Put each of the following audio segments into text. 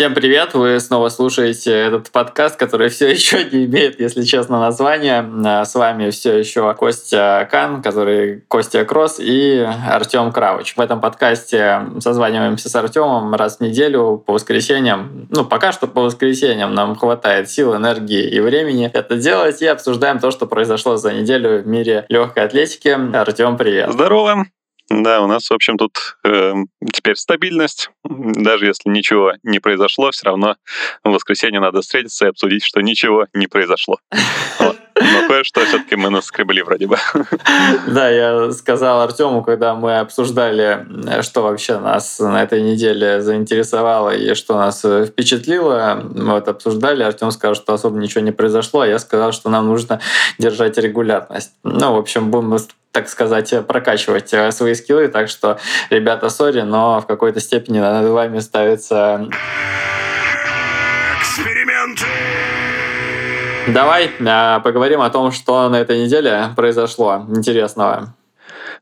Всем привет! Вы снова слушаете этот подкаст, который все еще не имеет, если честно, названия. А, с вами все еще Костя Кан, который Костя Кросс и Артем Кравыч. В этом подкасте созваниваемся с Артемом раз в неделю по воскресеньям. Ну, пока что по воскресеньям нам хватает сил, энергии и времени это делать. И обсуждаем то, что произошло за неделю в мире легкой атлетики. Артем, привет! Здорово! Да, у нас, в общем, тут э, теперь стабильность. Даже если ничего не произошло, все равно в воскресенье надо встретиться и обсудить, что ничего не произошло. Но кое-что все-таки мы наскребли вроде бы. Да, я сказал Артему, когда мы обсуждали, что вообще нас на этой неделе заинтересовало и что нас впечатлило. Мы вот обсуждали, Артем сказал, что особо ничего не произошло, а я сказал, что нам нужно держать регулярность. Ну, в общем, будем так сказать, прокачивать э, свои скиллы. Так что, ребята, сори, но в какой-то степени над вами ставится... Эксперименты! Давай э, поговорим о том, что на этой неделе произошло интересного.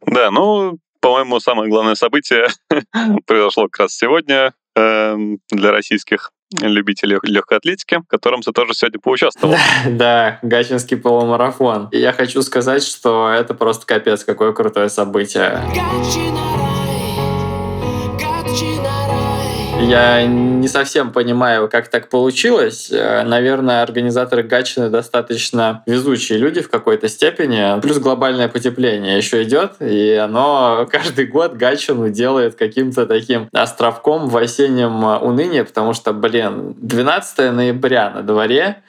Да, ну, по-моему, самое главное событие произошло как раз сегодня э, для российских любителей легкой атлетики, в котором ты тоже сегодня поучаствовал. Да, Гачинский полумарафон. И я хочу сказать, что это просто капец, какое крутое событие. Гачина! Я не совсем понимаю, как так получилось. Э, наверное, организаторы Гатчины достаточно везучие люди в какой-то степени. Плюс глобальное потепление еще идет, и оно каждый год Гатчину делает каким-то таким островком в осеннем унынии, потому что, блин, 12 ноября на дворе,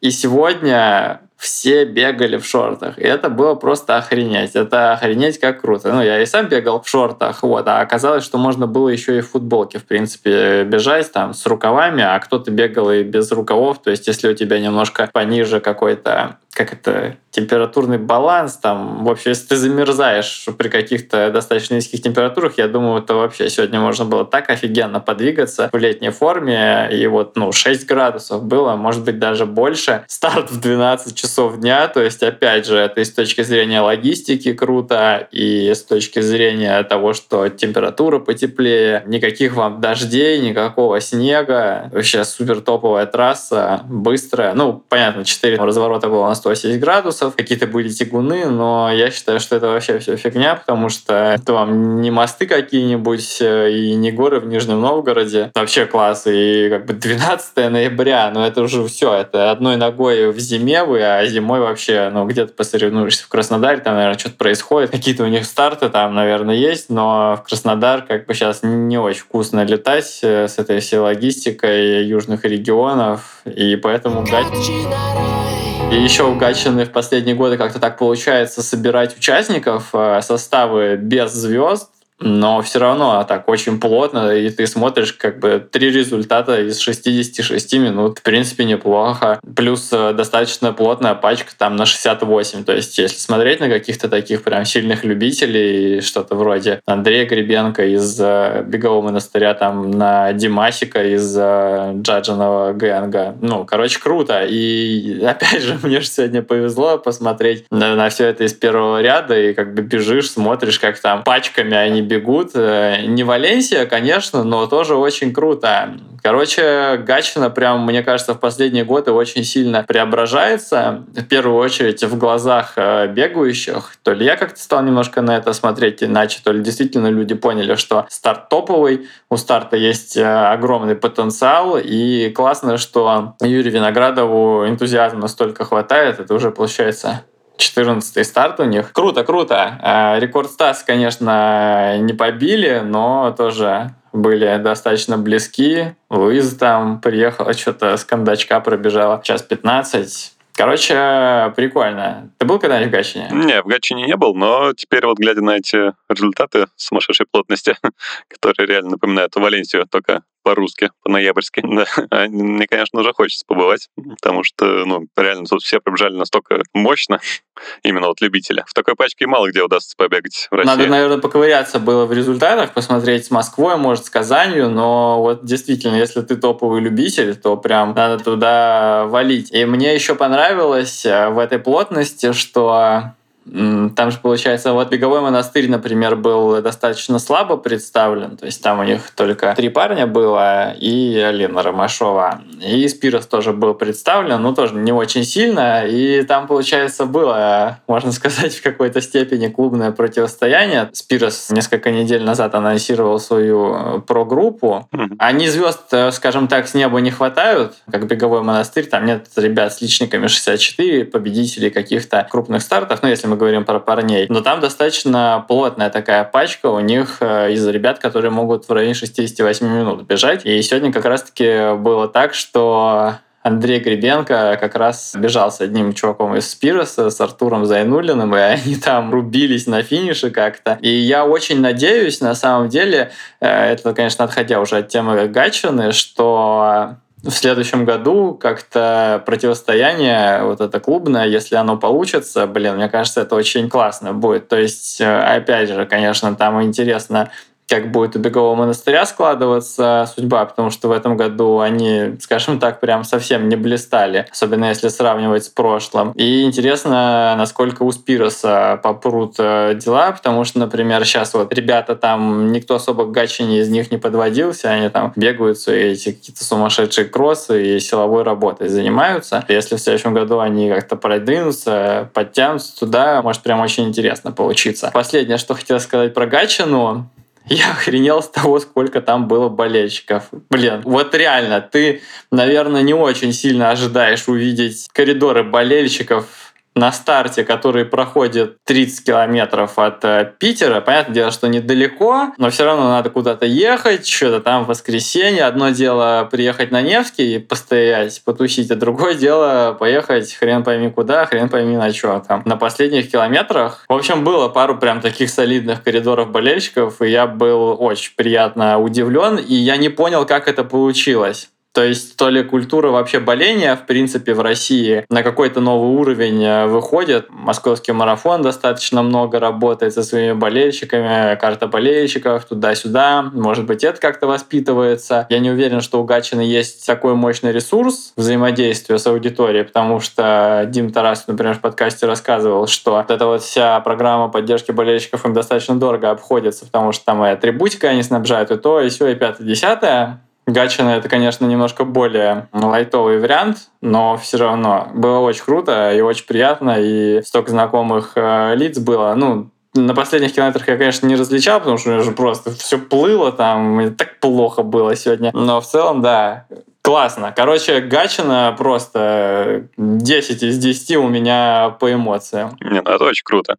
и сегодня все бегали в шортах. И это было просто охренеть. Это охренеть как круто. Ну, я и сам бегал в шортах, вот, а оказалось, что можно было еще и в футболке, в принципе, бежать там с рукавами, а кто-то бегал и без рукавов. То есть, если у тебя немножко пониже какой-то как это, температурный баланс, там, в общем, если ты замерзаешь при каких-то достаточно низких температурах, я думаю, это вообще сегодня можно было так офигенно подвигаться в летней форме, и вот, ну, 6 градусов было, может быть, даже больше. Старт в 12 часов дня, то есть, опять же, это и с точки зрения логистики круто, и с точки зрения того, что температура потеплее, никаких вам дождей, никакого снега, вообще супер топовая трасса, быстрая, ну, понятно, 4 разворота было на 180 градусов, какие-то были тягуны, но я считаю, что это вообще все фигня, потому что это вам не мосты какие-нибудь э, и не горы в Нижнем Новгороде. Вообще класс. И как бы 12 ноября, ну это уже все, это одной ногой в зиме вы, а зимой вообще, ну где-то посоревнуешься в Краснодаре, там, наверное, что-то происходит. Какие-то у них старты там, наверное, есть, но в Краснодар как бы сейчас не очень вкусно летать э, с этой всей логистикой южных регионов, и поэтому гать... И еще у в последние годы как-то так получается собирать участников, э, составы без звезд, но все равно так очень плотно, и ты смотришь как бы три результата из 66 минут. В принципе, неплохо. Плюс э, достаточно плотная пачка там на 68. То есть, если смотреть на каких-то таких прям сильных любителей, что-то вроде Андрея Гребенко из э, Бегового монастыря, там на Димасика из э, Джаджиного Гэнга. Ну, короче, круто. И опять же, мне же сегодня повезло посмотреть на, на все это из первого ряда, и как бы бежишь, смотришь, как там пачками они бегут. Э, не Валенсия, конечно, но тоже очень круто. Короче, Гачина прям, мне кажется, в последние годы очень сильно преображается. В первую очередь в глазах э, бегающих. То ли я как-то стал немножко на это смотреть иначе, то ли действительно люди поняли, что старт топовый, у старта есть э, огромный потенциал, и классно, что Юрию Виноградову энтузиазма настолько хватает, это уже получается 14 старт у них. Круто, круто. А, рекорд Стас, конечно, не побили, но тоже были достаточно близки. Луиза там приехала, что-то с кондачка пробежала час 15. Короче, прикольно. Ты был когда-нибудь в Гатчине? Не, в Гатчине не был, но теперь вот глядя на эти результаты сумасшедшей плотности, которые реально напоминают Валенсию, только по-русски, по-ноябрьски. Да. А мне, конечно, уже хочется побывать, потому что, ну, реально тут все пробежали настолько мощно, именно вот любителя. В такой пачке мало где удастся побегать в России. Надо, наверное, поковыряться было в результатах, посмотреть с Москвой, может, с Казанью, но вот действительно, если ты топовый любитель, то прям надо туда валить. И мне еще понравилось э, в этой плотности, что Там же, получается, вот беговой монастырь, например, был достаточно слабо представлен. То есть там у них только три парня было и Алина Ромашова. И Спирос тоже был представлен, но тоже не очень сильно. И там, получается, было, можно сказать, в какой-то степени клубное противостояние. Спирос несколько недель назад анонсировал свою э, про-группу. Они звезд, э, скажем так, с неба не хватают, как беговой монастырь. Там нет ребят с личниками 64, победителей каких-то крупных стартов. Ну, если мы говорим про парней. Но там достаточно плотная такая пачка у них э, из ребят, которые могут в районе 68 минут бежать. И сегодня как раз-таки было так, что Андрей Гребенко как раз бежал с одним чуваком из Спироса, с Артуром Зайнулиным, и они там рубились на финише как-то. И я очень надеюсь, на самом деле, э, это, конечно, отходя уже от темы Гатчины, что в следующем году как-то противостояние вот это клубное, если оно получится, блин, мне кажется, это очень классно будет. То есть, э, опять же, конечно, там интересно как будет у бегового монастыря складываться судьба, потому что в этом году они, скажем так, прям совсем не блистали, особенно если сравнивать с прошлым. И интересно, насколько у Спироса попрут э, дела, потому что, например, сейчас вот ребята там, никто особо к гачине из них не подводился, они там бегают свои эти какие-то сумасшедшие кроссы и силовой работой занимаются. Если в следующем году они как-то продвинутся, подтянутся туда, может прям очень интересно получиться. Последнее, что хотел сказать про Гачину, я охренел с того, сколько там было болельщиков. Блин, вот реально, ты, наверное, не очень сильно ожидаешь увидеть коридоры болельщиков на старте, который проходит 30 километров от э, Питера. Понятное дело, что недалеко, но все равно надо куда-то ехать, что-то там в воскресенье. Одно дело приехать на Невский и постоять, потусить, а другое дело поехать хрен пойми куда, хрен пойми на что там. На последних километрах, в общем, было пару прям таких солидных коридоров болельщиков, и я был очень приятно удивлен, и я не понял, как это получилось. То есть то ли культура вообще боления, в принципе, в России на какой-то новый уровень э, выходит. Московский марафон достаточно много работает со своими болельщиками, карта болельщиков туда-сюда. Может быть, это как-то воспитывается. Я не уверен, что у Гатчины есть такой мощный ресурс взаимодействия с аудиторией, потому что Дим Тарасов, например, в подкасте рассказывал, что вот эта вот вся программа поддержки болельщиков им достаточно дорого обходится, потому что там и атрибутика они снабжают, и то, и все, и пятое, десятое. Гачина это, конечно, немножко более лайтовый вариант, но все равно было очень круто и очень приятно, и столько знакомых э, лиц было. Ну, на последних километрах я, конечно, не различал, потому что у меня же просто все плыло там, мне так плохо было сегодня. Но в целом, да, классно. Короче, Гачина просто 10 из 10 у меня по эмоциям. Не, ну это очень круто.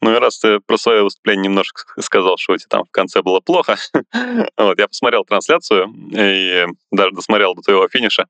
Ну и раз ты про свое выступление немножко сказал, что у тебя там в конце было плохо, вот, я посмотрел трансляцию и даже досмотрел до твоего финиша.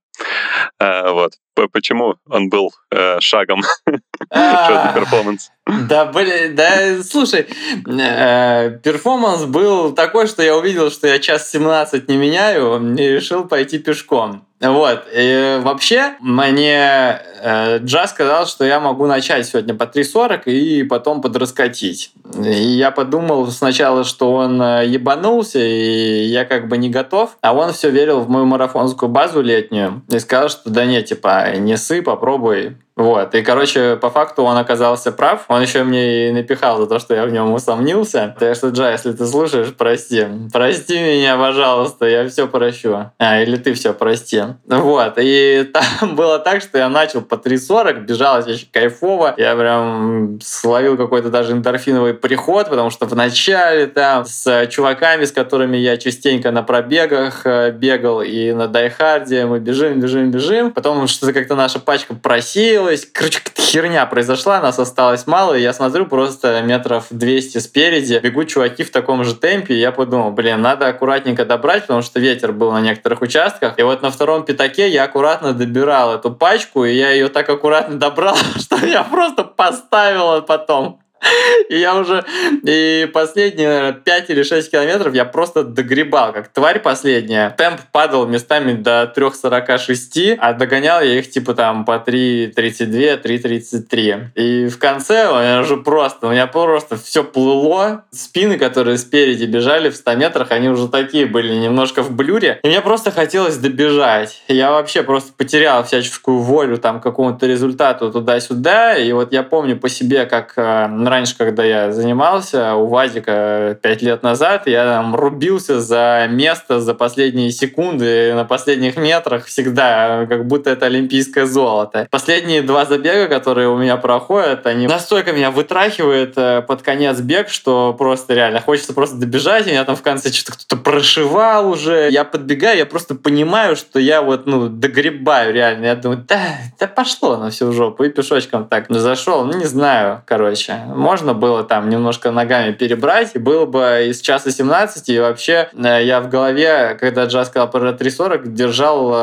А, вот. Почему он был э, шагом? Что это перформанс? Да, блин, да, слушай, э, перформанс был такой, что я увидел, что я час 17 не меняю, и решил пойти пешком. Вот. И вообще, мне э, Джаз сказал, что я могу начать сегодня по 3.40 и потом подраскатить. И я подумал сначала, что он э, ебанулся, и я как бы не готов. А он все верил в мою марафонскую базу летнюю и сказал, что да нет, типа, не сы, попробуй вот. И, короче, по факту он оказался прав. Он еще мне и напихал за то, что я в нем усомнился. Так что, Джа, если ты слушаешь, прости. Прости меня, пожалуйста, я все прощу. А, или ты все прости. Вот. И там было так, что я начал по 3.40, бежал очень кайфово. Я прям словил какой-то даже эндорфиновый приход, потому что в начале там с чуваками, с которыми я частенько на пробегах э, бегал и на дайхарде, мы бежим, бежим, бежим. Потом что-то как-то наша пачка просила, случилось, короче, какая-то херня произошла, нас осталось мало, и я смотрю просто метров 200 спереди, бегут чуваки в таком же темпе, и я подумал, блин, надо аккуратненько добрать, потому что ветер был на некоторых участках, и вот на втором пятаке я аккуратно добирал эту пачку, и я ее так аккуратно добрал, что я просто поставил потом И я уже и последние, наверное, 5 или 6 километров я просто догребал, как тварь последняя. Темп падал местами до 3.46, а догонял я их типа там по 3.32, 3.33. И в конце у меня уже просто, у меня просто все плыло. Спины, которые спереди бежали в 100 метрах, они уже такие были немножко в блюре. И мне просто хотелось добежать. Я вообще просто потерял всяческую волю там какому-то результату туда-сюда. И вот я помню по себе, как э, раньше, когда я занимался у Вадика пять лет назад, я там рубился за место за последние секунды, на последних метрах всегда, как будто это олимпийское золото. Последние два забега, которые у меня проходят, они настолько меня вытрахивают э, под конец бег, что просто реально хочется просто добежать, и меня там в конце что-то кто-то прошивал уже. Я подбегаю, я просто понимаю, что я вот, ну, догребаю реально. Я думаю, да, да пошло на всю жопу. И пешочком так зашел. Ну, не знаю, короче можно было там немножко ногами перебрать, и было бы из часа 17, и вообще э, я в голове, когда Джаз сказал про 3.40, держал э,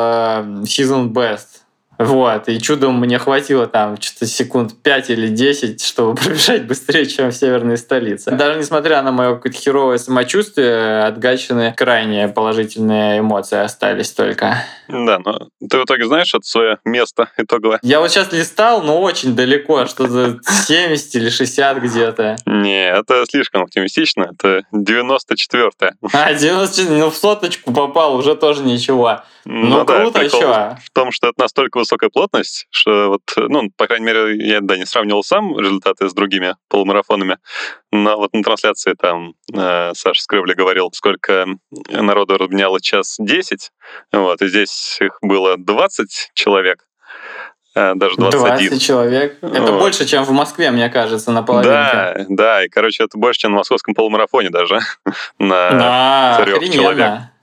season best. Вот, и чудом мне хватило там что-то секунд 5 или 10, чтобы пробежать быстрее, чем в северной столице. Даже несмотря на мое какое-то херовое самочувствие, от Гатчины крайне положительные эмоции остались только. Да, но ты в итоге знаешь это свое место итоговое? Я вот сейчас листал, но очень далеко, что-то 70 или 60 где-то. Не, это слишком оптимистично, это 94-е. А, 94 ну в соточку попал, уже тоже ничего. Ну, ну круто, что? В том, что это настолько высокая плотность, что вот, ну, по крайней мере, я, да, не сравнивал сам результаты с другими полумарафонами, но вот на трансляции там э, Саша Скрывли говорил, сколько народу разменяло час 10, вот, и здесь их было 20 человек, э, даже 21. 20 человек. Это вот. больше, чем в Москве, мне кажется, на половинке. Да, да, и, короче, это больше, чем на московском полумарафоне даже. на да, человек.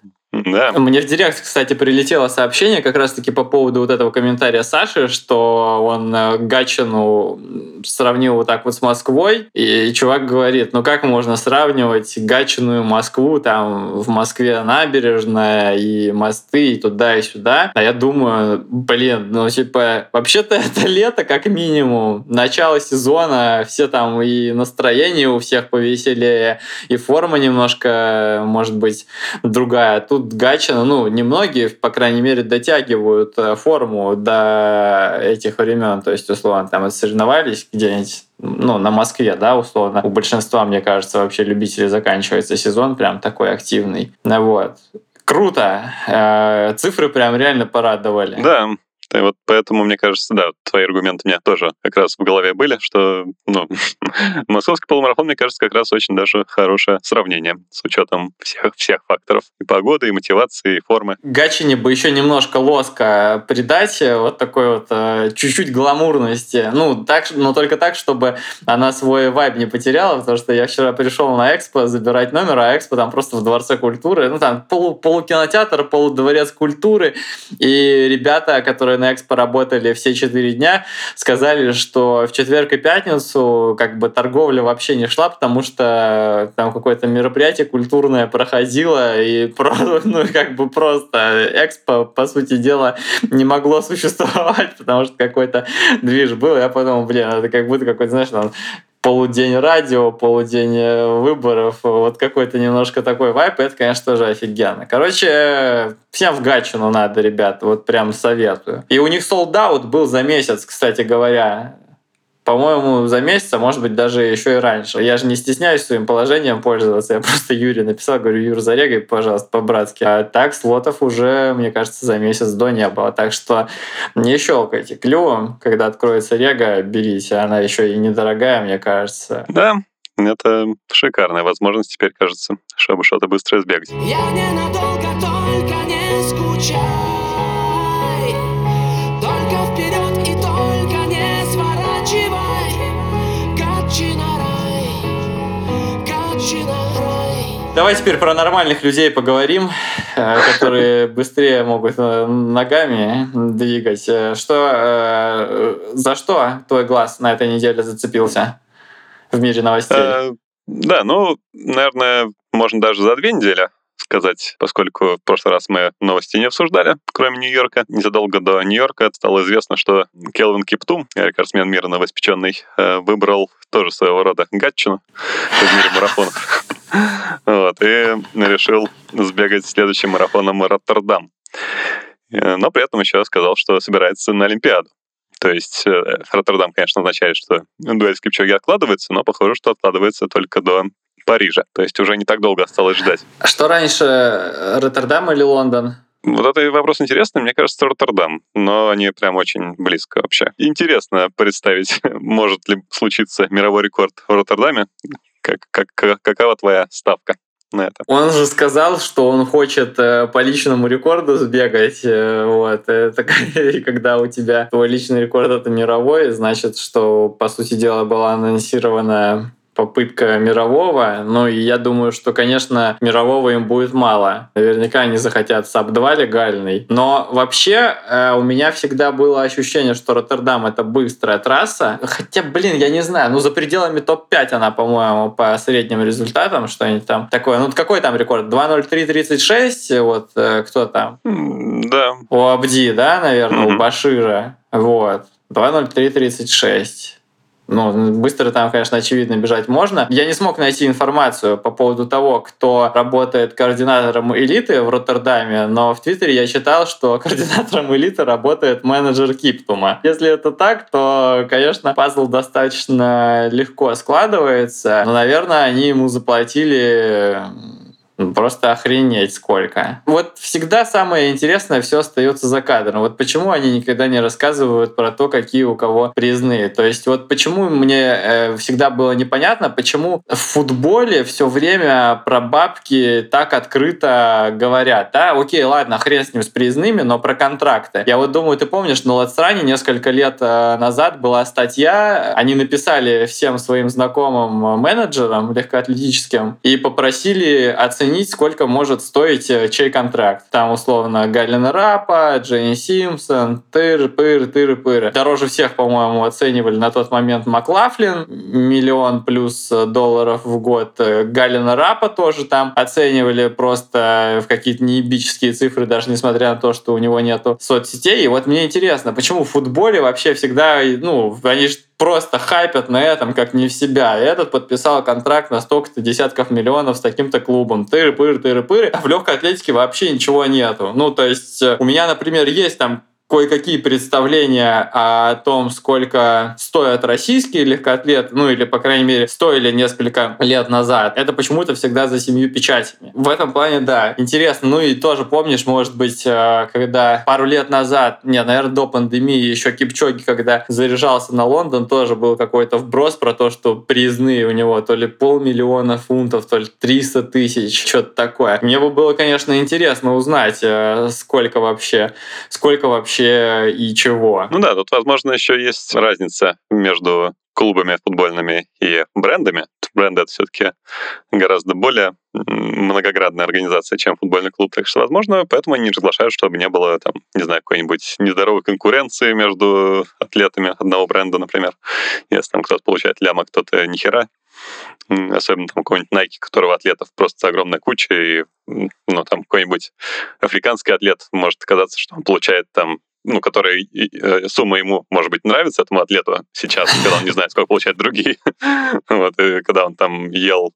Да. Мне в директ, кстати, прилетело сообщение как раз-таки по поводу вот этого комментария Саши, что он э, Гатчину сравнил вот так вот с Москвой, и чувак говорит, ну как можно сравнивать Гатчину и Москву, там в Москве набережная и мосты, и туда, и сюда. А я думаю, блин, ну типа, вообще-то это лето как минимум, начало сезона, все там и настроение у всех повеселее, и форма немножко, может быть, другая. Тут тут Гатчина, ну, немногие, по крайней мере, дотягивают э, форму до этих времен. То есть, условно, там соревновались где-нибудь ну, на Москве, да, условно. У большинства, мне кажется, вообще любителей заканчивается сезон прям такой активный. Вот. Круто. Э, цифры прям реально порадовали. Да, и вот поэтому, мне кажется, да, твои аргументы у меня тоже как раз в голове были, что ну, московский полумарафон, мне кажется, как раз очень даже хорошее сравнение с учетом всех, всех факторов. И погоды, и мотивации, и формы. Гатчине бы еще немножко лоска придать, э, вот такой вот э, чуть-чуть гламурности. Ну, так, но только так, чтобы она свой вайб не потеряла, потому что я вчера пришел на экспо забирать номер, а экспо там просто в Дворце культуры, ну там полу, полукинотеатр, полудворец культуры, и ребята, которые на Экспо работали все четыре дня, сказали, что в четверг и пятницу как бы торговля вообще не шла, потому что там какое-то мероприятие культурное проходило, и ну, как бы просто Экспо, по сути дела, не могло существовать, потому что какой-то движ был. Я подумал, блин, это как будто какой-то, знаешь, там полудень радио, полудень э, выборов, вот какой-то немножко такой вайп, это, конечно, тоже офигенно. Короче, всем в Гатчину надо, ребят, вот прям советую. И у них солдат был за месяц, кстати говоря по-моему, за месяц, а может быть, даже еще и раньше. Я же не стесняюсь своим положением пользоваться. Я просто Юре написал, говорю, Юр, зарегай, пожалуйста, по-братски. А так слотов уже, мне кажется, за месяц до не было. Так что не щелкайте клювом. Когда откроется рега, берите. Она еще и недорогая, мне кажется. Да, это шикарная возможность теперь, кажется, чтобы что-то быстро сбегать. Я ненадолго только не скучаю. Давай теперь про нормальных людей поговорим, э, которые быстрее могут э, ногами двигать. Э, что, за что твой глаз на этой неделе зацепился в мире новостей? Да, ну, наверное, можно даже за две недели сказать, поскольку в прошлый раз мы новости не обсуждали, кроме Нью-Йорка. Незадолго до Нью-Йорка стало известно, что Келвин Киптум, рекордсмен мира новоиспеченный, э, выбрал тоже своего рода гатчину в мире марафонов. Вот, и решил сбегать следующим марафоном Роттердам. Э, но при этом еще сказал, что собирается на Олимпиаду. То есть э, Роттердам, конечно, означает, что дуэль с Кипчоги откладывается, но похоже, что откладывается только до Парижа. То есть уже не так долго осталось ждать. А что раньше, Роттердам или Лондон? Вот это вопрос интересный. Мне кажется, Роттердам, но они прям очень близко вообще. Интересно представить, может ли случиться мировой рекорд в Роттердаме. Как, как, какова твоя ставка? на это. Он же сказал, что он хочет э, по личному рекорду сбегать. Э, вот. Это, когда у тебя твой личный рекорд это мировой, значит, что, по сути дела, была анонсирована попытка мирового. Ну, и я думаю, что, конечно, мирового им будет мало. Наверняка они захотят sub-2 легальный. Но вообще э, у меня всегда было ощущение, что Роттердам — это быстрая трасса. Хотя, блин, я не знаю, ну, за пределами топ-5 она, по-моему, по средним результатам, что-нибудь там такое. Ну, какой там рекорд? 2.03.36? Вот э, кто там? Да. У Абди, да, наверное, mm-hmm. у Башира. Вот. 2.03.36. Ну, быстро там, конечно, очевидно бежать можно. Я не смог найти информацию по поводу того, кто работает координатором элиты в Роттердаме, но в Твиттере я читал, что координатором элиты работает менеджер Киптума. Если это так, то, конечно, пазл достаточно легко складывается, но, наверное, они ему заплатили Просто охренеть сколько. Вот всегда самое интересное все остается за кадром. Вот почему они никогда не рассказывают про то, какие у кого призны. То есть вот почему мне э, всегда было непонятно, почему в футболе все время про бабки так открыто говорят. Да, окей, ладно, хрен с ним с признными, но про контракты. Я вот думаю, ты помнишь, на Латстране несколько лет э, назад была статья, они написали всем своим знакомым менеджерам легкоатлетическим и попросили оценить оценить, сколько может стоить э, чей контракт. Там, условно, Галина Рапа, Дженни Симпсон, тыр, пыр, тыр, пыр. Дороже всех, по-моему, оценивали на тот момент Маклафлин, миллион плюс э, долларов в год. Э, Галина Рапа тоже там оценивали просто в какие-то неебические цифры, даже несмотря на то, что у него нету соцсетей. И вот мне интересно, почему в футболе вообще всегда, ну, они же просто хайпят на этом, как не в себя. И этот подписал контракт на столько-то десятков миллионов с таким-то клубом. Тыры-пыры, тыры-пыры. А в легкой атлетике вообще ничего нету. Ну, то есть э, у меня, например, есть там кое-какие представления о том, сколько стоят российские легкоатлеты, ну или, по крайней мере, стоили несколько лет назад, это почему-то всегда за семью печатями. В этом плане, да, интересно. Ну и тоже помнишь, может быть, э, когда пару лет назад, нет, наверное, до пандемии, еще Кипчоги, когда заряжался на Лондон, тоже был какой-то вброс про то, что приездные у него то ли полмиллиона фунтов, то ли 300 тысяч, что-то такое. Мне бы было, конечно, интересно узнать, э, сколько вообще, сколько вообще вообще и чего. Ну да, тут, возможно, еще есть разница между клубами футбольными и брендами. Бренд — это все-таки гораздо более многоградная организация, чем футбольный клуб. Так что, возможно, поэтому они разглашают, чтобы не было, там, не знаю, какой-нибудь нездоровой конкуренции между атлетами одного бренда, например. Если там кто-то получает ляма, кто-то нихера. Особенно там какой-нибудь Nike, которого атлетов просто огромная куча, и ну, там какой-нибудь африканский атлет может казаться, что он получает там ну, который э, сумма ему, может быть, нравится этому атлету сейчас, когда он не знает, сколько получает другие. вот, и когда он там ел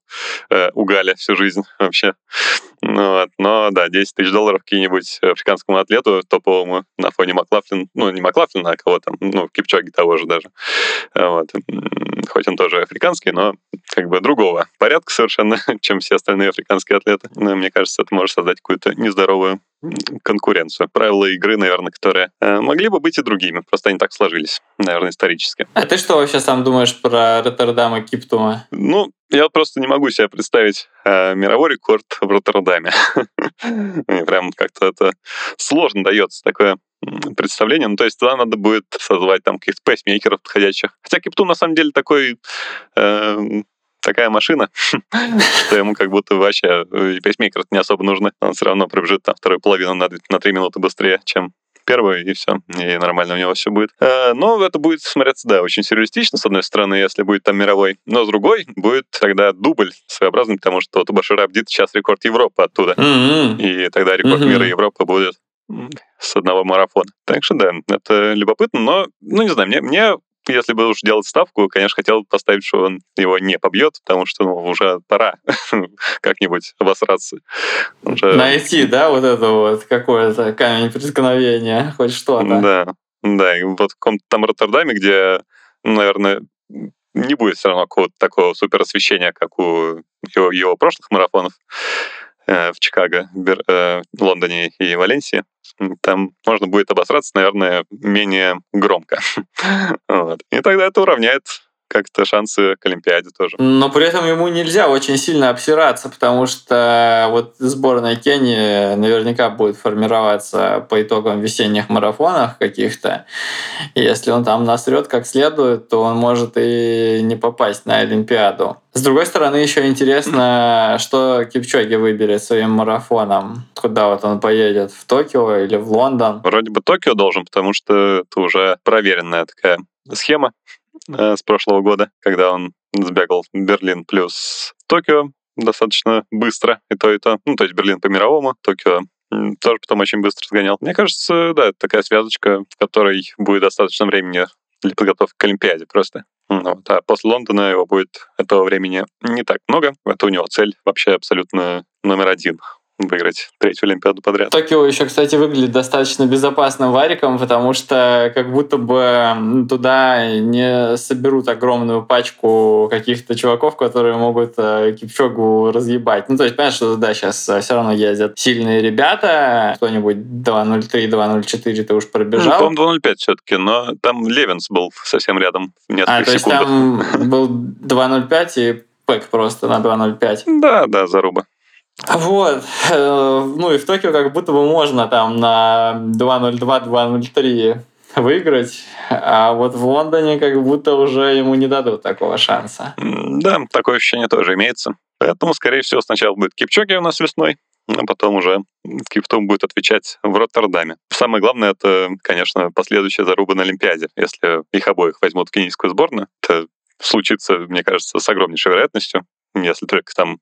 э, угаля всю жизнь вообще. Ну, вот. Но, да, 10 тысяч долларов какие-нибудь африканскому атлету топовому на фоне Маклафлин, ну, не Маклафлина, а кого там, ну, Кипчоги того же даже. Вот. Хоть он тоже африканский, но как бы другого порядка совершенно, чем все остальные африканские атлеты. Но, мне кажется, это может создать какую-то нездоровую конкуренцию. Правила игры, наверное, которые э, могли бы быть и другими, просто они так сложились, наверное, исторически. А ты что вообще сам думаешь про Роттердам и Киптума? Ну, я просто не могу себе представить э, мировой рекорд в Роттердаме. Мне прям как-то это сложно дается такое представление. Ну, то есть туда надо будет созвать там каких-то пейсмейкеров подходящих. Хотя Киптун на самом деле такой э, такая машина, что ему как будто вообще э, пейсмейкеры не особо нужны. Он все равно пробежит там вторую половину на, на 3 минуты быстрее, чем первую, и все, и нормально у него все будет. Э, но это будет смотреться, да, очень сюрреалистично, с одной стороны, если будет там мировой, но с другой будет тогда дубль своеобразный, потому что Башира Абдит сейчас рекорд Европы оттуда. Mm-hmm. И тогда рекорд mm-hmm. мира Европы будет с одного марафона. Так что да, это любопытно, но, ну не знаю, мне, мне если бы уж делать ставку, конечно, хотел поставить, что он его не побьет, потому что ну, уже пора как-нибудь обосраться. Уже... Найти, да, вот это вот какое-то камень преткновения, хоть что-то. Да, да, и вот в каком-то там Роттердаме, где, наверное, не будет все равно какого-то такого супер освещения, как у его, его прошлых марафонов в Чикаго, Бер, э, Лондоне и Валенсии там можно будет обосраться, наверное, менее громко. И тогда это уравняет как-то шансы к Олимпиаде тоже. Но при этом ему нельзя очень сильно обсираться, потому что вот сборная Кении наверняка будет формироваться по итогам весенних марафонов каких-то. Если он там насрет как следует, то он может и не попасть на Олимпиаду. С другой стороны, еще интересно, что Кипчоги выберет своим марафоном. Куда вот он поедет? В Токио или в Лондон? Вроде бы Токио должен, потому что это уже проверенная такая схема э, с прошлого года, когда он сбегал Берлин плюс Токио достаточно быстро, и то, и то. Ну, то есть Берлин по мировому, Токио тоже потом очень быстро сгонял. Мне кажется, да, это такая связочка, в которой будет достаточно времени для подготовки к Олимпиаде просто. Вот. А после Лондона его будет этого времени не так много. Это у него цель вообще абсолютно номер один выиграть третью Олимпиаду подряд. Токио еще, кстати, выглядит достаточно безопасным вариком, потому что как будто бы туда не соберут огромную пачку каких-то чуваков, которые могут э, Кипчогу разъебать. Ну, то есть, понятно, что да, сейчас э, все равно ездят сильные ребята. Кто-нибудь 2.03, 2.04 ты уж пробежал. Ну, по-моему, 2.05 все-таки, но там Левинс был совсем рядом. А, то есть секундах. там был 2.05 и Пэк просто на 2.05. Да, да, заруба. Вот. Э, ну и в Токио как будто бы можно там на 2.02-2.03 выиграть, а вот в Лондоне как будто уже ему не дадут такого шанса. Да, такое ощущение тоже имеется. Поэтому, скорее всего, сначала будет Кипчоги у нас весной, а потом уже Киптум будет отвечать в Роттердаме. Самое главное, это, конечно, последующая заруба на Олимпиаде. Если их обоих возьмут в кенийскую сборную, это случится, мне кажется, с огромнейшей вероятностью если только там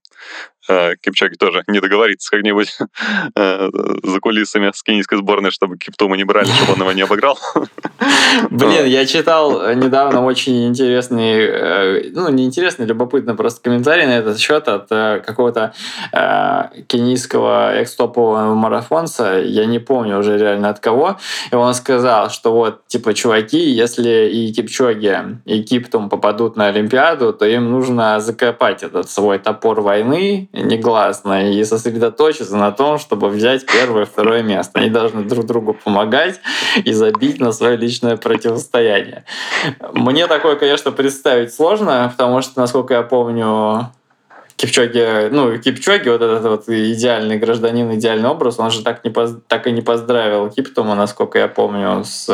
э, Кипчоги тоже не договорится как-нибудь э, за кулисами с кенийской сборной, чтобы Киптума не брали, чтобы он его не обыграл. Блин, я читал недавно очень интересный, э, ну, не интересный, любопытный просто комментарий на этот счет от какого-то кенийского экс-топового марафонца, я не помню уже реально от кого, и он сказал, что вот, типа, чуваки, если и Кипчоги, и Киптум попадут на Олимпиаду, то им нужно закопать этот свой топор войны негласно и сосредоточиться на том, чтобы взять первое и второе место. Они должны друг другу помогать и забить на свое личное противостояние. Мне такое, конечно, представить сложно, потому что, насколько я помню, Кипчоги, ну, Кипчоги, вот этот вот идеальный гражданин, идеальный образ, он же так, не поз, так и не поздравил Киптума, насколько я помню, с,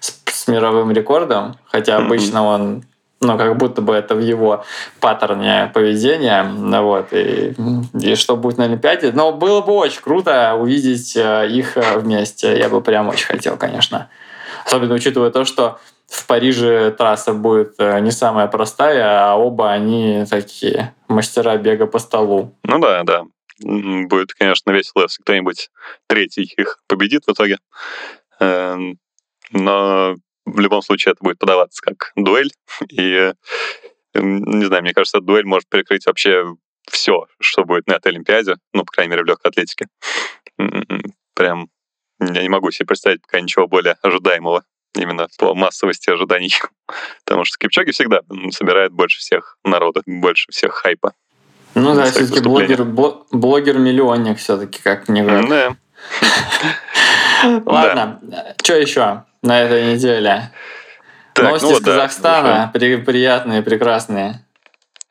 с, с мировым рекордом, хотя обычно он ну, как будто бы это в его паттерне поведения, вот, и, и что будет на Олимпиаде. Но было бы очень круто увидеть э, их э, вместе. Я бы прям очень хотел, конечно. Особенно учитывая то, что в Париже трасса будет э, не самая простая, а оба они такие мастера бега по столу. Ну да, да. Будет, конечно, весело, если кто-нибудь третий их победит в итоге. Эм, но в любом случае это будет подаваться как дуэль. И, не знаю, мне кажется, дуэль может перекрыть вообще все, что будет на этой Олимпиаде, ну, по крайней мере, в легкой атлетике. М-м-м, прям я не могу себе представить пока ничего более ожидаемого именно по массовости ожиданий. Потому что Кипчоги всегда собирает больше всех народа, больше всех хайпа. Ну да, все-таки блогер, блогер-миллионник все-таки, как не Да. Ладно, что еще? на этой неделе. Новости ну, из Казахстана, при, приятные, прекрасные.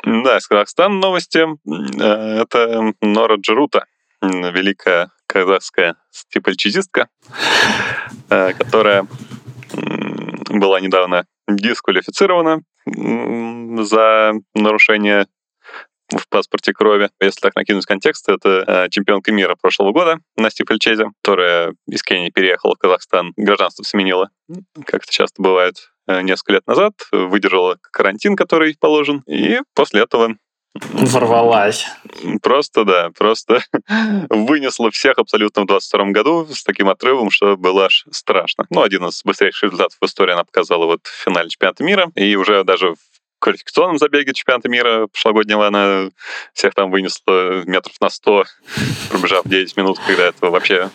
Да, из Казахстана новости. Э, это Нора Джерута, великая казахская стипальчизистка, э, которая была недавно дисквалифицирована за нарушение в паспорте крови. Если так накинуть контекст, это э, чемпионка мира прошлого года Настя Фельчезе, которая из Кении переехала в Казахстан, гражданство сменила, как это часто бывает, э, несколько лет назад, выдержала карантин, который положен, и после этого Ворвалась. Просто, да, просто вынесла всех абсолютно в 22 году с таким отрывом, что было аж страшно. Ну, один из быстрейших результатов в истории она показала вот в финале чемпионата мира, и уже даже квалификационном забеге чемпионата мира прошлогоднего она всех там вынесла метров на 100, пробежав 9 минут, когда этого вообще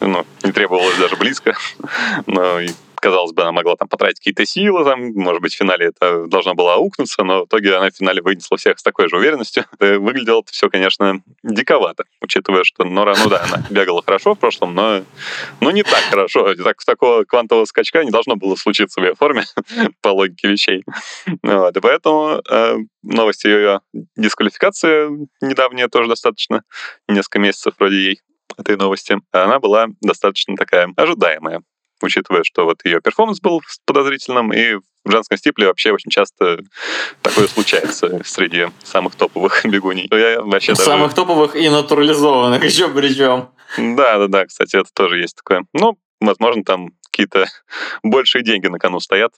ну, не требовалось даже близко. Но казалось бы, она могла там потратить какие-то силы, там, может быть, в финале это должно было аукнуться, но в итоге она в финале вынесла всех с такой же уверенностью. Выглядело это все, конечно, диковато, учитывая, что Нора, ну да, она бегала хорошо в прошлом, но, но не так хорошо. Так, такого квантового скачка не должно было случиться в ее форме, по логике вещей. Вот, и поэтому э, новость ее дисквалификации недавняя тоже достаточно, несколько месяцев вроде ей этой новости, она была достаточно такая ожидаемая учитывая, что вот ее перформанс был подозрительным, и в женском стипле вообще очень часто такое случается среди самых топовых бегуней. Я вообще самых даже... топовых и натурализованных еще причем. Да, да, да, кстати, это тоже есть такое. Ну, возможно, там какие-то большие деньги на кону стоят,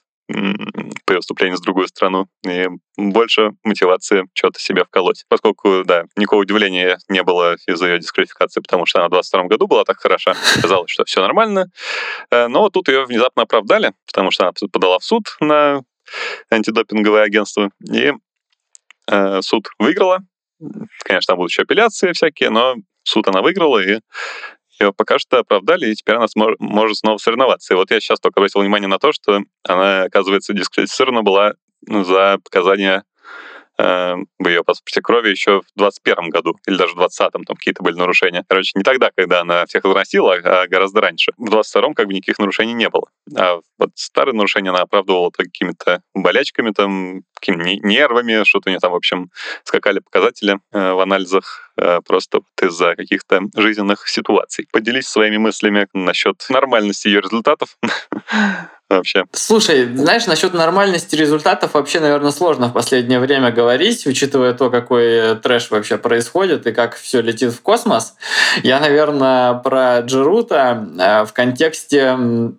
при выступлении с другую страну, и больше мотивации что-то себе вколоть. Поскольку, да, никакого удивления не было из-за ее дисквалификации, потому что она в 22 году была так хороша, казалось, что все нормально. Э, но тут ее внезапно оправдали, потому что она подала в суд на антидопинговое агентство, и э, суд выиграла. Конечно, там будут еще апелляции всякие, но суд она выиграла, и ее пока что оправдали, и теперь она смо- может снова соревноваться. И вот я сейчас только обратил внимание на то, что она, оказывается, дисквалифицирована была за показания в ее паспорте крови еще в 21 году, или даже в 20-м, там какие-то были нарушения. Короче, не тогда, когда она всех износила, а гораздо раньше. В 22-м как бы никаких нарушений не было. А вот старые нарушения она оправдывала какими-то болячками, там, какими нервами, что-то у нее там, в общем, скакали показатели э, в анализах э, просто из-за каких-то жизненных ситуаций. Поделись своими мыслями насчет нормальности ее результатов. вообще. Слушай, знаешь, насчет нормальности результатов вообще, наверное, сложно в последнее время говорить, учитывая то, какой трэш вообще происходит и как все летит в космос. Я, наверное, про Джерута э, в контексте...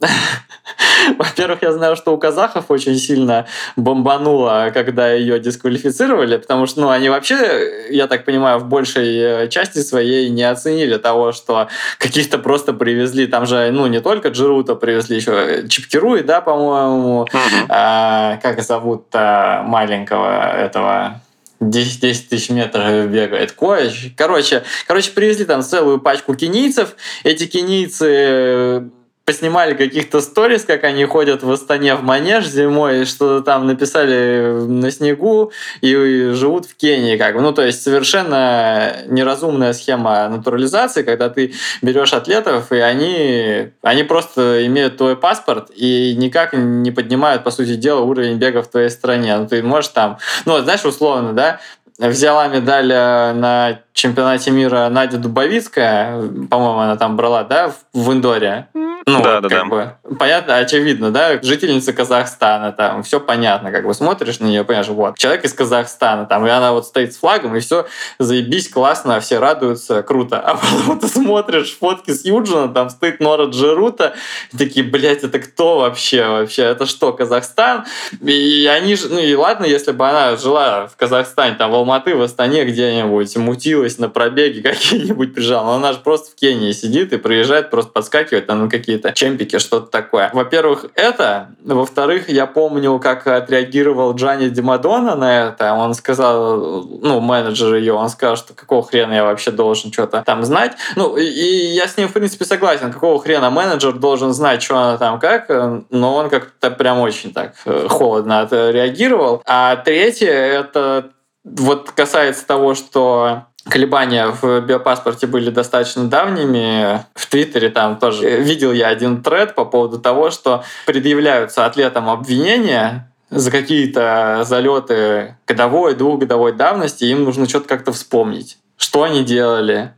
Во-первых, я знаю, что у казахов очень сильно бомбануло, когда ее дисквалифицировали, потому что, ну, они вообще, я так понимаю, в большей э, части своей не оценили того, что каких-то просто привезли. Там же, ну, не только Джерута привезли, еще Чипкиру да, по-моему. Угу. А, как зовут а, маленького этого 10, 10 тысяч метров бегает Коич. Короче, короче, привезли там целую пачку кенийцев. Эти кенийцы поснимали каких-то сторис, как они ходят в Астане в манеж зимой, что там написали на снегу и живут в Кении. Как. Ну, то есть совершенно неразумная схема натурализации, когда ты берешь атлетов, и они, они просто имеют твой паспорт и никак не поднимают, по сути дела, уровень бега в твоей стране. Ну, ты можешь там, ну, знаешь, условно, да, взяла медаль э, на чемпионате мира Надя Дубовицкая, по-моему, она там брала, да, в Индоре. Ну, да, вот, да, как да. бы, понятно, очевидно, да, жительница Казахстана, там, все понятно, как бы. Смотришь на нее, понимаешь, вот, человек из Казахстана, там, и она вот стоит с флагом, и все, заебись, классно, все радуются, круто. А потом ты смотришь фотки с Юджина, там стоит Нора Джерута, и такие, блядь, это кто вообще, вообще, это что, Казахстан? И они же, ну и ладно, если бы она жила в Казахстане, там, в Алматы, в Астане где-нибудь, мутилась на пробеге какие-нибудь прижала, она же просто в Кении сидит и приезжает, просто подскакивает там какие-то чемпики, что-то такое. Во-первых, это. Во-вторых, я помню, как отреагировал Джанни Димадона на это. Он сказал, ну, менеджер ее, он сказал, что какого хрена я вообще должен что-то там знать. Ну, и я с ним, в принципе, согласен. Какого хрена менеджер должен знать, что она там как, но он как-то прям очень так э, холодно отреагировал. А третье, это вот касается того, что колебания в биопаспорте были достаточно давними. В Твиттере там тоже видел я один тред по поводу того, что предъявляются атлетам обвинения за какие-то залеты годовой, двухгодовой давности, им нужно что-то как-то вспомнить. Что они делали,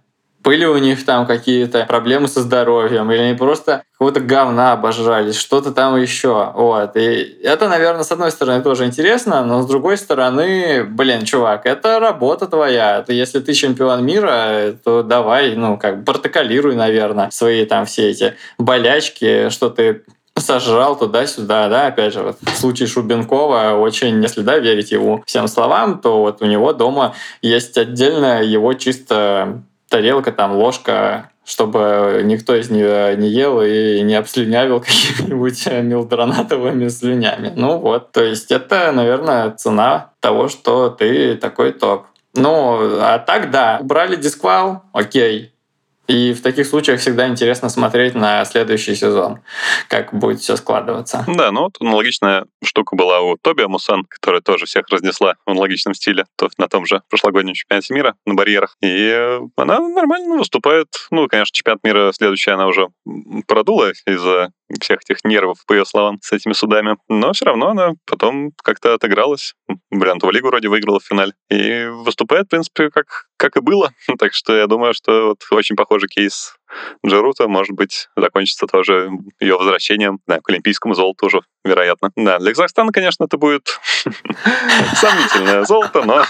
были у них там какие-то проблемы со здоровьем, или они просто какого-то говна обожрались, что-то там еще. Вот. И это, наверное, с одной стороны тоже интересно, но с другой стороны, блин, чувак, это работа твоя. Это если ты чемпион мира, то давай, ну, как бы протоколируй, наверное, свои там все эти болячки, что ты сожрал туда-сюда, да, опять же, вот в случае Шубенкова очень, если, да, верить его всем словам, то вот у него дома есть отдельно его чисто тарелка, там, ложка, чтобы никто из нее не ел и не обслюнявил какими-нибудь мелдронатовыми слюнями. Ну вот, то есть это, наверное, цена того, что ты такой топ. Ну, а так, да, убрали дисквал, окей, и в таких случаях всегда интересно смотреть на следующий сезон, как будет все складываться. Да, ну вот аналогичная штука была у Тоби Амусан, которая тоже всех разнесла в аналогичном стиле, то на том же прошлогоднем чемпионате мира на барьерах. И она нормально выступает. Ну, конечно, чемпионат мира следующий она уже продула из-за всех этих нервов, по ее словам, с этими судами. Но все равно она потом как-то отыгралась. Брянтову лигу вроде выиграла в финале. И выступает, в принципе, как, как и было. так что я думаю, что вот очень похожий кейс Джерута, может быть, закончится тоже ее возвращением да, к олимпийскому золоту уже, вероятно. Да, для Казахстана, конечно, это будет сомнительное золото, но,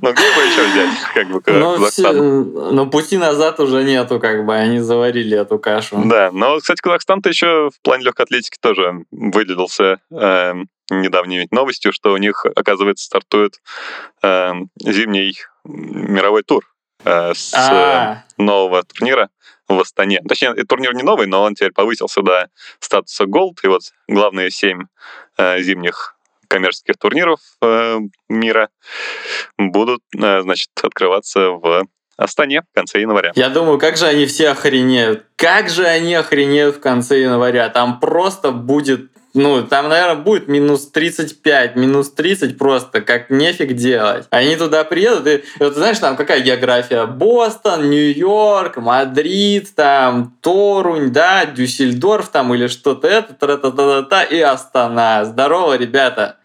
но где бы еще взять, как бы, Казахстан? Но пути назад уже нету, как бы, они заварили эту кашу. Да, но, кстати, Казахстан-то еще в плане легкой атлетики тоже выделился э, недавней новостью, что у них, оказывается, стартует э, зимний мировой тур э, с А-а-а. нового турнира в Астане. Точнее, турнир не новый, но он теперь повысился до статуса Gold, и вот главные семь э, зимних коммерческих турниров э, мира будут, э, значит, открываться в Астане в конце января. Я думаю, как же они все охренеют. Как же они охренеют в конце января. Там просто будет ну, там, наверное, будет минус 35, минус 30 просто, как нефиг делать. Они туда приедут, и вот, знаешь, там какая география? Бостон, Нью-Йорк, Мадрид, там, Торунь, да, Дюссельдорф там или что-то это, та та та та и Астана. Здорово, ребята.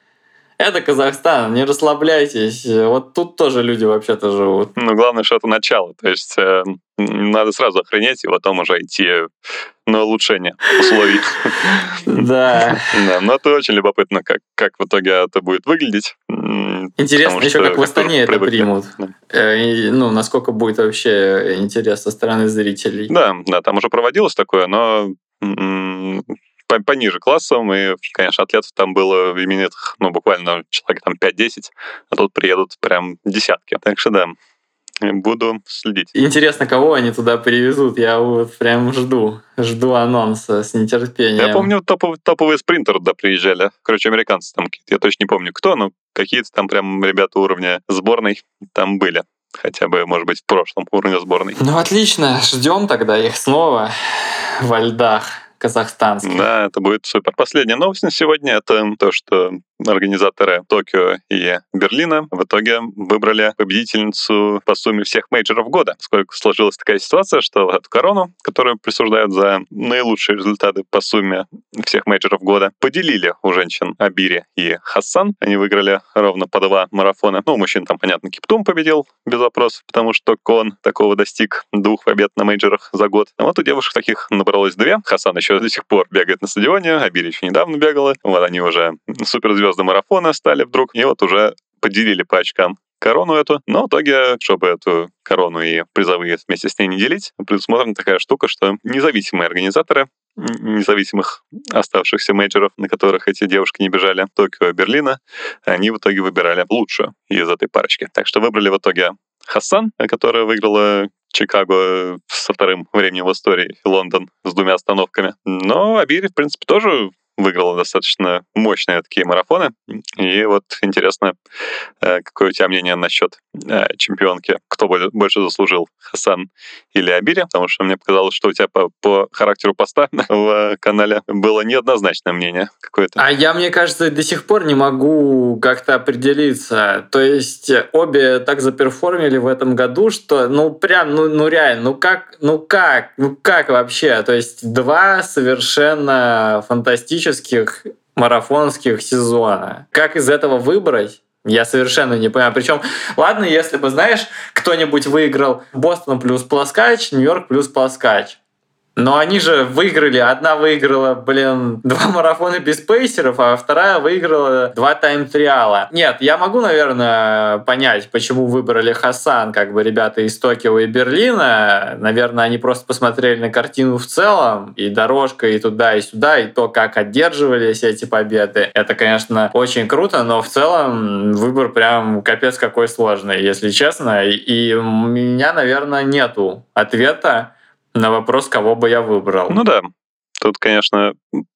Это Казахстан, не расслабляйтесь. Вот тут тоже люди вообще-то живут. Ну, главное, что это начало. То есть э, надо сразу охренеть и потом уже идти на улучшение условий. Да. Да, но это очень любопытно, как, как в итоге это будет выглядеть. Интересно еще, как в Астане это примут. Э, ну, насколько будет вообще интерес со стороны зрителей. Да, да, там уже проводилось такое, но пониже классом, и, конечно, атлетов там было именитых, ну, буквально человек там 5-10, а тут приедут прям десятки. Так что да, буду следить. Интересно, кого они туда привезут? Я вот прям жду. Жду анонса с нетерпением. Я помню, топовые, топовые спринтеры туда приезжали. Короче, американцы там какие-то. Я точно не помню, кто, но какие-то там прям ребята уровня сборной там были хотя бы, может быть, в прошлом уровне сборной. Ну, отлично. Ждем тогда их снова во льдах казахстанских. Да, это будет супер. Последняя новость на сегодня — это то, что организаторы Токио и Берлина в итоге выбрали победительницу по сумме всех мейджоров года. Сколько сложилась такая ситуация, что эту корону, которую присуждают за наилучшие результаты по сумме всех мейджоров года, поделили у женщин Обири и Хассан. Они выиграли ровно по два марафона. Ну, у мужчин там, понятно, Киптум победил без вопросов, потому что Кон такого достиг двух побед на мейджорах за год. А вот у девушек таких набралось две. Хасан еще до сих пор бегает на стадионе, Обири еще недавно бегала. Вот они уже суперзвезды звезды марафона стали вдруг, и вот уже поделили по очкам корону эту, но в итоге, чтобы эту корону и призовые вместе с ней не делить, предусмотрена такая штука, что независимые организаторы независимых оставшихся мейджеров, на которых эти девушки не бежали, Токио и Берлина, они в итоге выбирали лучшую из этой парочки. Так что выбрали в итоге Хассан, которая выиграла Чикаго со вторым временем в истории, Лондон с двумя остановками. Но Абири, в принципе, тоже выиграла достаточно мощные такие марафоны. И вот интересно, э, какое у тебя мнение насчет э, чемпионки? Кто больше заслужил, Хасан или Абири? Потому что мне показалось, что у тебя по, по характеру поста в канале было неоднозначное мнение какое-то. А я, мне кажется, до сих пор не могу как-то определиться. То есть обе так заперформили в этом году, что ну прям, ну, ну реально, ну как, ну как, ну как вообще? То есть два совершенно фантастических марафонских сезона. Как из этого выбрать? Я совершенно не понимаю. Причем, ладно, если бы, знаешь, кто-нибудь выиграл Бостон плюс плоскач, Нью-Йорк плюс плоскач. Но они же выиграли. Одна выиграла, блин, два марафона без пейсеров, а вторая выиграла два тайм-триала. Нет, я могу, наверное, понять, почему выбрали Хасан, как бы ребята из Токио и Берлина. Наверное, они просто посмотрели на картину в целом, и дорожка, и туда, и сюда, и то, как одерживались эти победы. Это, конечно, очень круто, но в целом выбор прям капец какой сложный, если честно. И у меня, наверное, нету ответа, на вопрос, кого бы я выбрал. Ну да. Тут, конечно,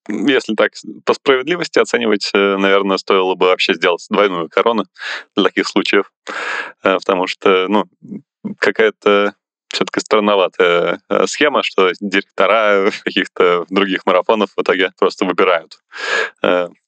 если так по справедливости оценивать, э, наверное, стоило бы вообще сделать двойную корону для таких случаев. Э, потому что, ну, какая-то все-таки странноватая э, схема, что директора каких-то других марафонов в итоге просто выбирают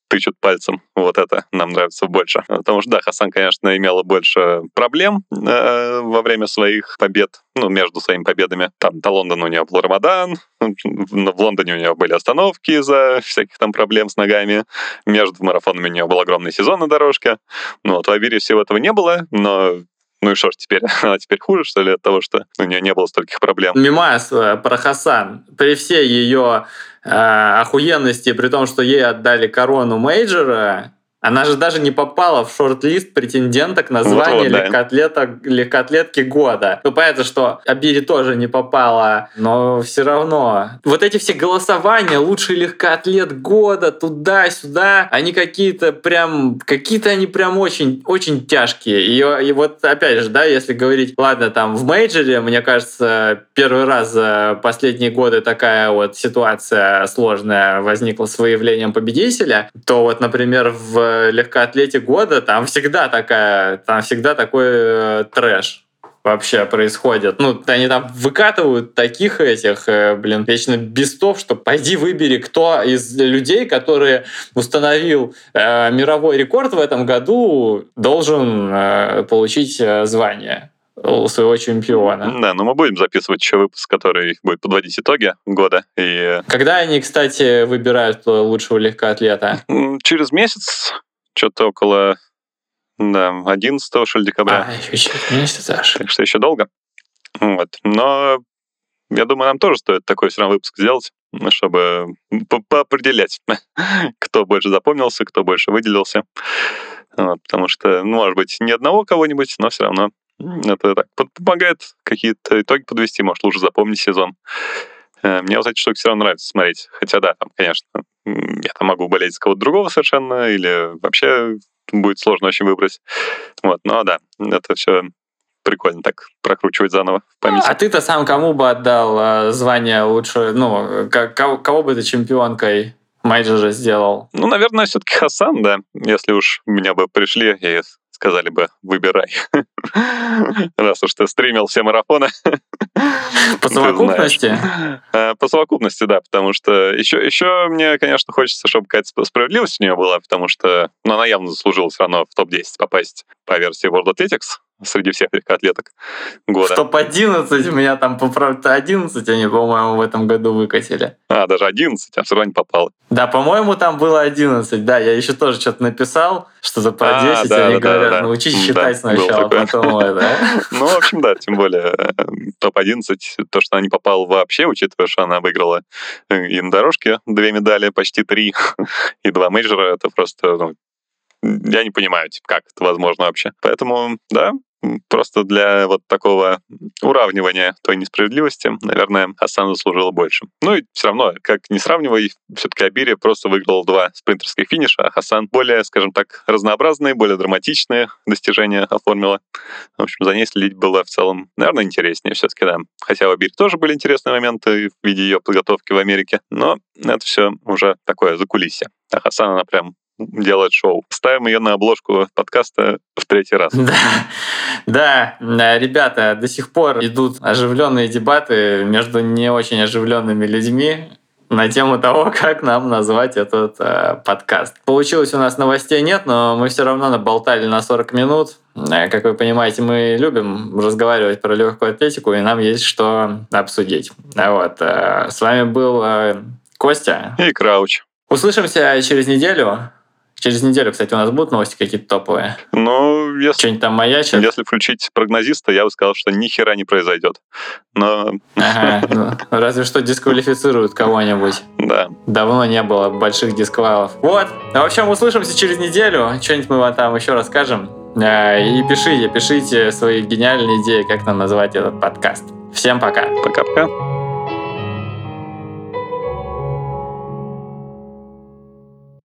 тычут пальцем. Вот это нам нравится больше. Потому что, да, Хасан, конечно, имела больше проблем э, во время своих побед, ну, между своими победами. Там до Лондона у нее был Рамадан, в Лондоне у нее были остановки из-за всяких там проблем с ногами. Между марафонами у нее был огромный сезон на дорожке. Ну, вот у Обири всего этого не было, но ну и что ж теперь? Она теперь хуже, что ли, от того, что у нее не было стольких проблем? Мимас э, про Хасан. При всей ее э, охуенности, при том, что ей отдали корону мейджора, она же даже не попала в шорт-лист претенденток на звание вот, вот, легкоатлета, легкоатлетки года. Ну, понятно, что Обири тоже не попала, но все равно. Вот эти все голосования, лучший легкоатлет года, туда-сюда, они какие-то прям, какие-то они прям очень, очень тяжкие. И, и вот опять же, да, если говорить, ладно, там в мейджоре, мне кажется, первый раз за последние годы такая вот ситуация сложная возникла с выявлением победителя, то вот, например, в легкоатлете года там всегда такая, там всегда такой э, трэш вообще происходит. Ну, они там выкатывают таких этих, э, блин, вечно бестов, что пойди выбери, кто из людей, которые установил э, мировой рекорд в этом году, должен э, получить э, звание у своего чемпиона. Да, но мы будем записывать еще выпуск, который будет подводить итоги года. И... Когда они, кстати, выбирают лучшего легкоатлета? Через месяц, что-то около да, 11 что ли, декабря. А, еще через месяц аж. Так что еще долго. Вот. Но я думаю, нам тоже стоит такой все равно выпуск сделать, чтобы поопределять, кто больше запомнился, кто больше выделился. Вот, потому что, ну, может быть, не одного кого-нибудь, но все равно это так помогает какие-то итоги подвести, может, лучше запомнить сезон. Э, мне вот эти штуки все равно нравится смотреть. Хотя да, там, конечно, я там могу болеть за кого-то другого совершенно, или вообще будет сложно очень выбрать. Вот, но да, это все прикольно так прокручивать заново в памяти. А ты-то сам кому бы отдал э, звание лучше, ну, кого, кого бы ты чемпионкой Майджора сделал? Ну, наверное, все-таки Хасан, да. Если уж меня бы пришли и сказали бы, выбирай. Раз уж ты стримил все марафоны. По совокупности? Э, по совокупности, да, потому что еще, еще мне, конечно, хочется, чтобы какая-то справедливость у нее была, потому что ну, она явно заслужила все равно в топ-10 попасть по версии World Athletics среди всех атлеток года. В топ-11 у меня там, поправка 11 они, по-моему, в этом году выкатили. А, даже 11, а все равно не попало. Да, по-моему, там было 11, да, я еще тоже что-то написал, что-то про 10, а, да, они да, говорят, да, научись считать да, сначала, потом это. Ну, в общем, да, тем более э, топ-11, то, что она не попала вообще, учитывая, что она выиграла э, и на дорожке две медали, почти три, и два мейджора, это просто ну, я не понимаю, типа, как это возможно вообще. Поэтому, да, просто для вот такого уравнивания той несправедливости, наверное, Асан заслужила больше. Ну и все равно, как не сравнивай, все-таки Абири просто выиграл два спринтерских финиша, а Хасан более, скажем так, разнообразные, более драматичные достижения оформила. В общем, за ней следить было в целом, наверное, интереснее все-таки, да. Хотя у Абири тоже были интересные моменты в виде ее подготовки в Америке, но это все уже такое закулисье. А Хасан, она прям делать шоу. Ставим ее на обложку подкаста в третий раз. Да, да, ребята, до сих пор идут оживленные дебаты между не очень оживленными людьми на тему того, как нам назвать этот э, подкаст. Получилось у нас новостей нет, но мы все равно наболтали на 40 минут. Э, как вы понимаете, мы любим разговаривать про легкую атлетику, и нам есть что обсудить. Вот. Э, с вами был э, Костя. И Крауч. Услышимся через неделю. Через неделю, кстати, у нас будут новости какие-то топовые? Ну, если... Что-нибудь там маячит? Если включить прогнозиста, я бы сказал, что ни хера не произойдет. Но... Ага, ну, разве что дисквалифицируют кого-нибудь. Да. Давно не было больших дисквалов. Вот. В общем, услышимся через неделю. Что-нибудь мы вам там еще расскажем. А, и пишите, пишите свои гениальные идеи, как нам назвать этот подкаст. Всем пока. Пока-пока.